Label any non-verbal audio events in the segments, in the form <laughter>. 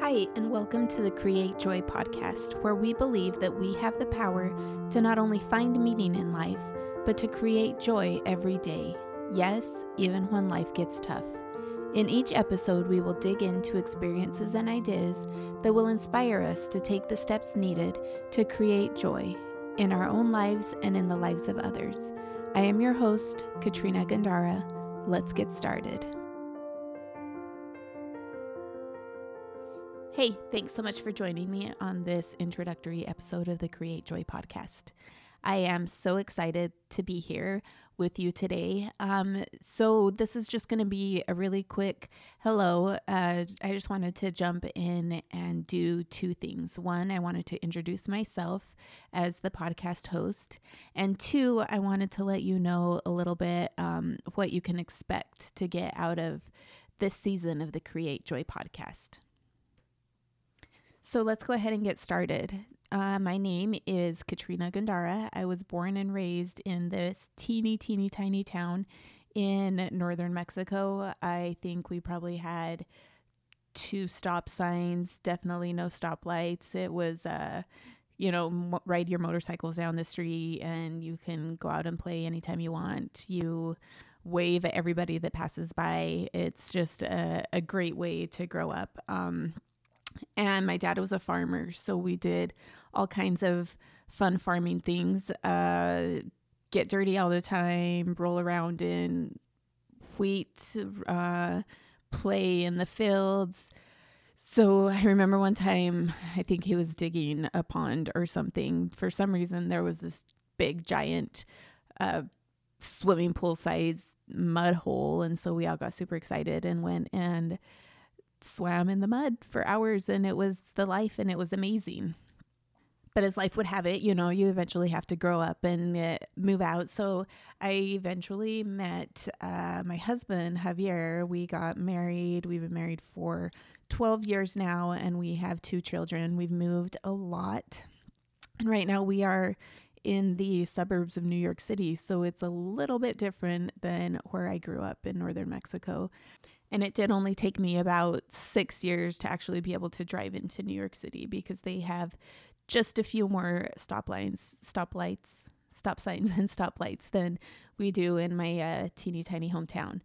Hi, and welcome to the Create Joy podcast, where we believe that we have the power to not only find meaning in life, but to create joy every day. Yes, even when life gets tough. In each episode, we will dig into experiences and ideas that will inspire us to take the steps needed to create joy in our own lives and in the lives of others. I am your host, Katrina Gandara. Let's get started. Hey, thanks so much for joining me on this introductory episode of the Create Joy podcast. I am so excited to be here with you today. Um, so, this is just going to be a really quick hello. Uh, I just wanted to jump in and do two things. One, I wanted to introduce myself as the podcast host. And two, I wanted to let you know a little bit um, what you can expect to get out of this season of the Create Joy podcast. So let's go ahead and get started. Uh, my name is Katrina Gandara. I was born and raised in this teeny, teeny, tiny town in northern Mexico. I think we probably had two stop signs, definitely no stoplights. It was, uh, you know, ride your motorcycles down the street and you can go out and play anytime you want. You wave at everybody that passes by. It's just a, a great way to grow up. Um, and my dad was a farmer, so we did all kinds of fun farming things. Uh, get dirty all the time, roll around in wheat, uh, play in the fields. So I remember one time, I think he was digging a pond or something. For some reason, there was this big, giant uh, swimming pool size mud hole. And so we all got super excited and went and swam in the mud for hours and it was the life and it was amazing. But as life would have it, you know, you eventually have to grow up and uh, move out. So I eventually met uh, my husband, Javier. We got married. We've been married for 12 years now and we have two children. We've moved a lot. And right now we are in the suburbs of New York City. So it's a little bit different than where I grew up in northern Mexico. And it did only take me about six years to actually be able to drive into New York City because they have just a few more stop lines, stop lights, stop signs, <laughs> and stoplights than we do in my uh, teeny tiny hometown.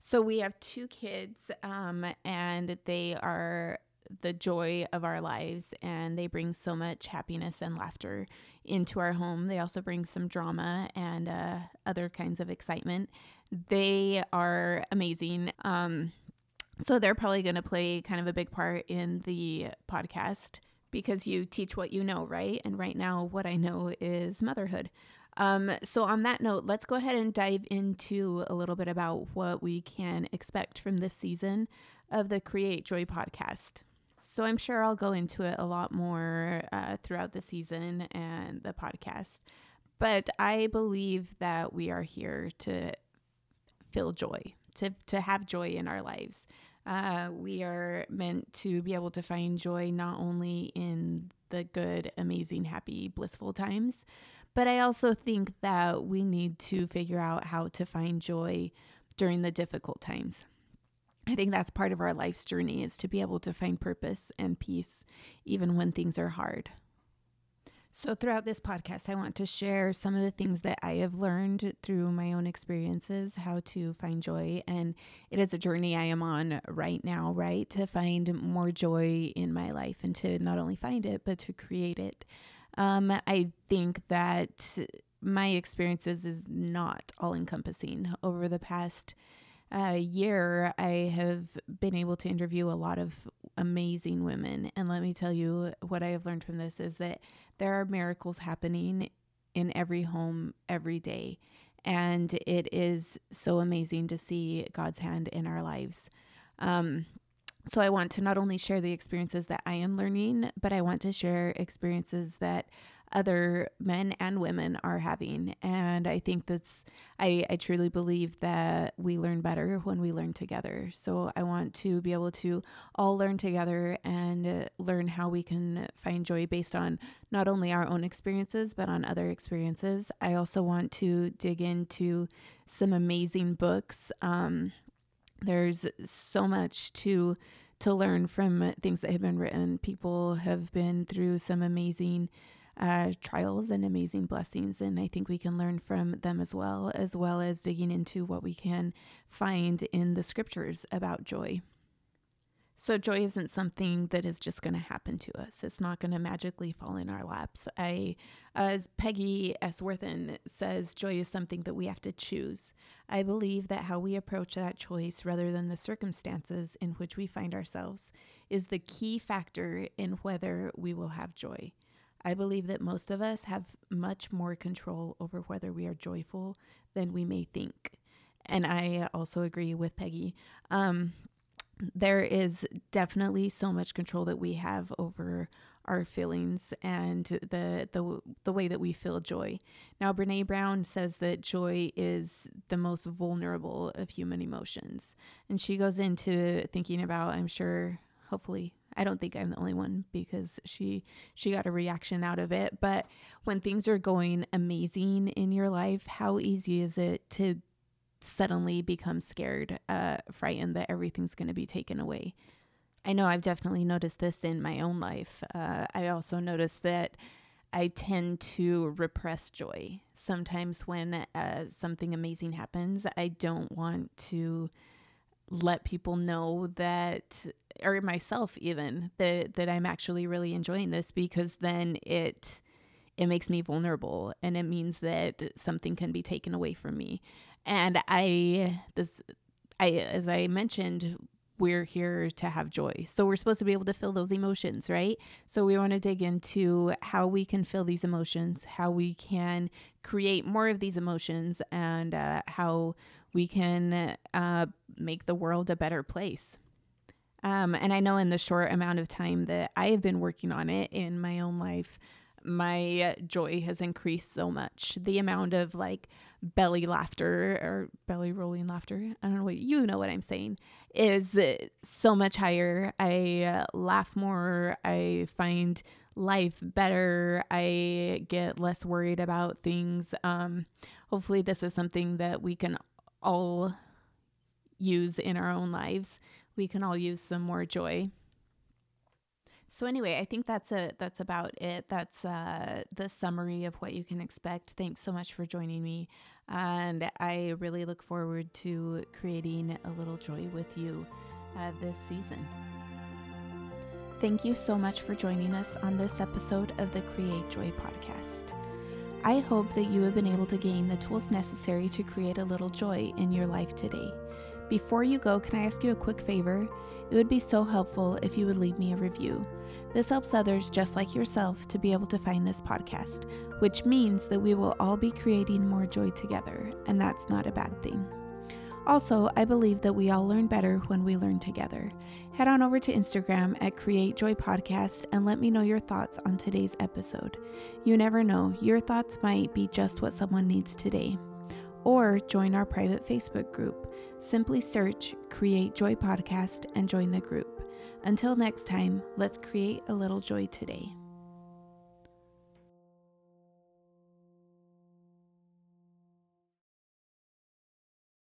So we have two kids, um, and they are the joy of our lives and they bring so much happiness and laughter into our home. They also bring some drama and uh, other kinds of excitement. They are amazing. Um, so they're probably going to play kind of a big part in the podcast because you teach what you know, right? And right now, what I know is motherhood. Um, so, on that note, let's go ahead and dive into a little bit about what we can expect from this season of the Create Joy podcast. So I'm sure I'll go into it a lot more uh, throughout the season and the podcast. But I believe that we are here to feel joy, to, to have joy in our lives. Uh, we are meant to be able to find joy not only in the good, amazing, happy, blissful times, but I also think that we need to figure out how to find joy during the difficult times. I think that's part of our life's journey is to be able to find purpose and peace even when things are hard. So, throughout this podcast, I want to share some of the things that I have learned through my own experiences, how to find joy. And it is a journey I am on right now, right? To find more joy in my life and to not only find it, but to create it. Um, I think that my experiences is not all encompassing over the past uh, year, I have been able to interview a lot of amazing women. And let me tell you what I have learned from this is that there are miracles happening in every home every day. And it is so amazing to see God's hand in our lives. Um, so I want to not only share the experiences that I am learning, but I want to share experiences that other men and women are having. And I think that's, I, I truly believe that we learn better when we learn together. So I want to be able to all learn together and learn how we can find joy based on not only our own experiences, but on other experiences. I also want to dig into some amazing books. Um, there's so much to to learn from things that have been written. People have been through some amazing uh, trials and amazing blessings. And I think we can learn from them as well, as well as digging into what we can find in the scriptures about joy. So, joy isn't something that is just going to happen to us. It's not going to magically fall in our laps. I, as Peggy S. Worthen says, joy is something that we have to choose. I believe that how we approach that choice, rather than the circumstances in which we find ourselves, is the key factor in whether we will have joy. I believe that most of us have much more control over whether we are joyful than we may think. And I also agree with Peggy. Um, there is definitely so much control that we have over our feelings and the the the way that we feel joy. Now Brené Brown says that joy is the most vulnerable of human emotions. And she goes into thinking about I'm sure hopefully I don't think I'm the only one because she she got a reaction out of it. But when things are going amazing in your life, how easy is it to suddenly become scared, uh, frightened that everything's going to be taken away? I know I've definitely noticed this in my own life. Uh, I also noticed that I tend to repress joy. Sometimes when uh, something amazing happens, I don't want to let people know that or myself even that that I'm actually really enjoying this because then it it makes me vulnerable and it means that something can be taken away from me. And I this I as I mentioned we're here to have joy. So we're supposed to be able to feel those emotions, right? So we want to dig into how we can feel these emotions, how we can create more of these emotions, and uh, how we can uh, make the world a better place. Um, and I know in the short amount of time that I have been working on it in my own life, my joy has increased so much. The amount of like belly laughter or belly rolling laughter, I don't know what you know what I'm saying, is so much higher. I uh, laugh more. I find life better. I get less worried about things. Um, hopefully, this is something that we can all use in our own lives we can all use some more joy. So anyway, I think that's a that's about it. That's uh, the summary of what you can expect. Thanks so much for joining me, and I really look forward to creating a little joy with you uh, this season. Thank you so much for joining us on this episode of the Create Joy podcast. I hope that you have been able to gain the tools necessary to create a little joy in your life today. Before you go, can I ask you a quick favor? It would be so helpful if you would leave me a review. This helps others just like yourself to be able to find this podcast, which means that we will all be creating more joy together, and that's not a bad thing. Also, I believe that we all learn better when we learn together. Head on over to Instagram at Create Joy Podcast and let me know your thoughts on today's episode. You never know, your thoughts might be just what someone needs today or join our private Facebook group. Simply search Create Joy Podcast and join the group. Until next time, let's create a little joy today.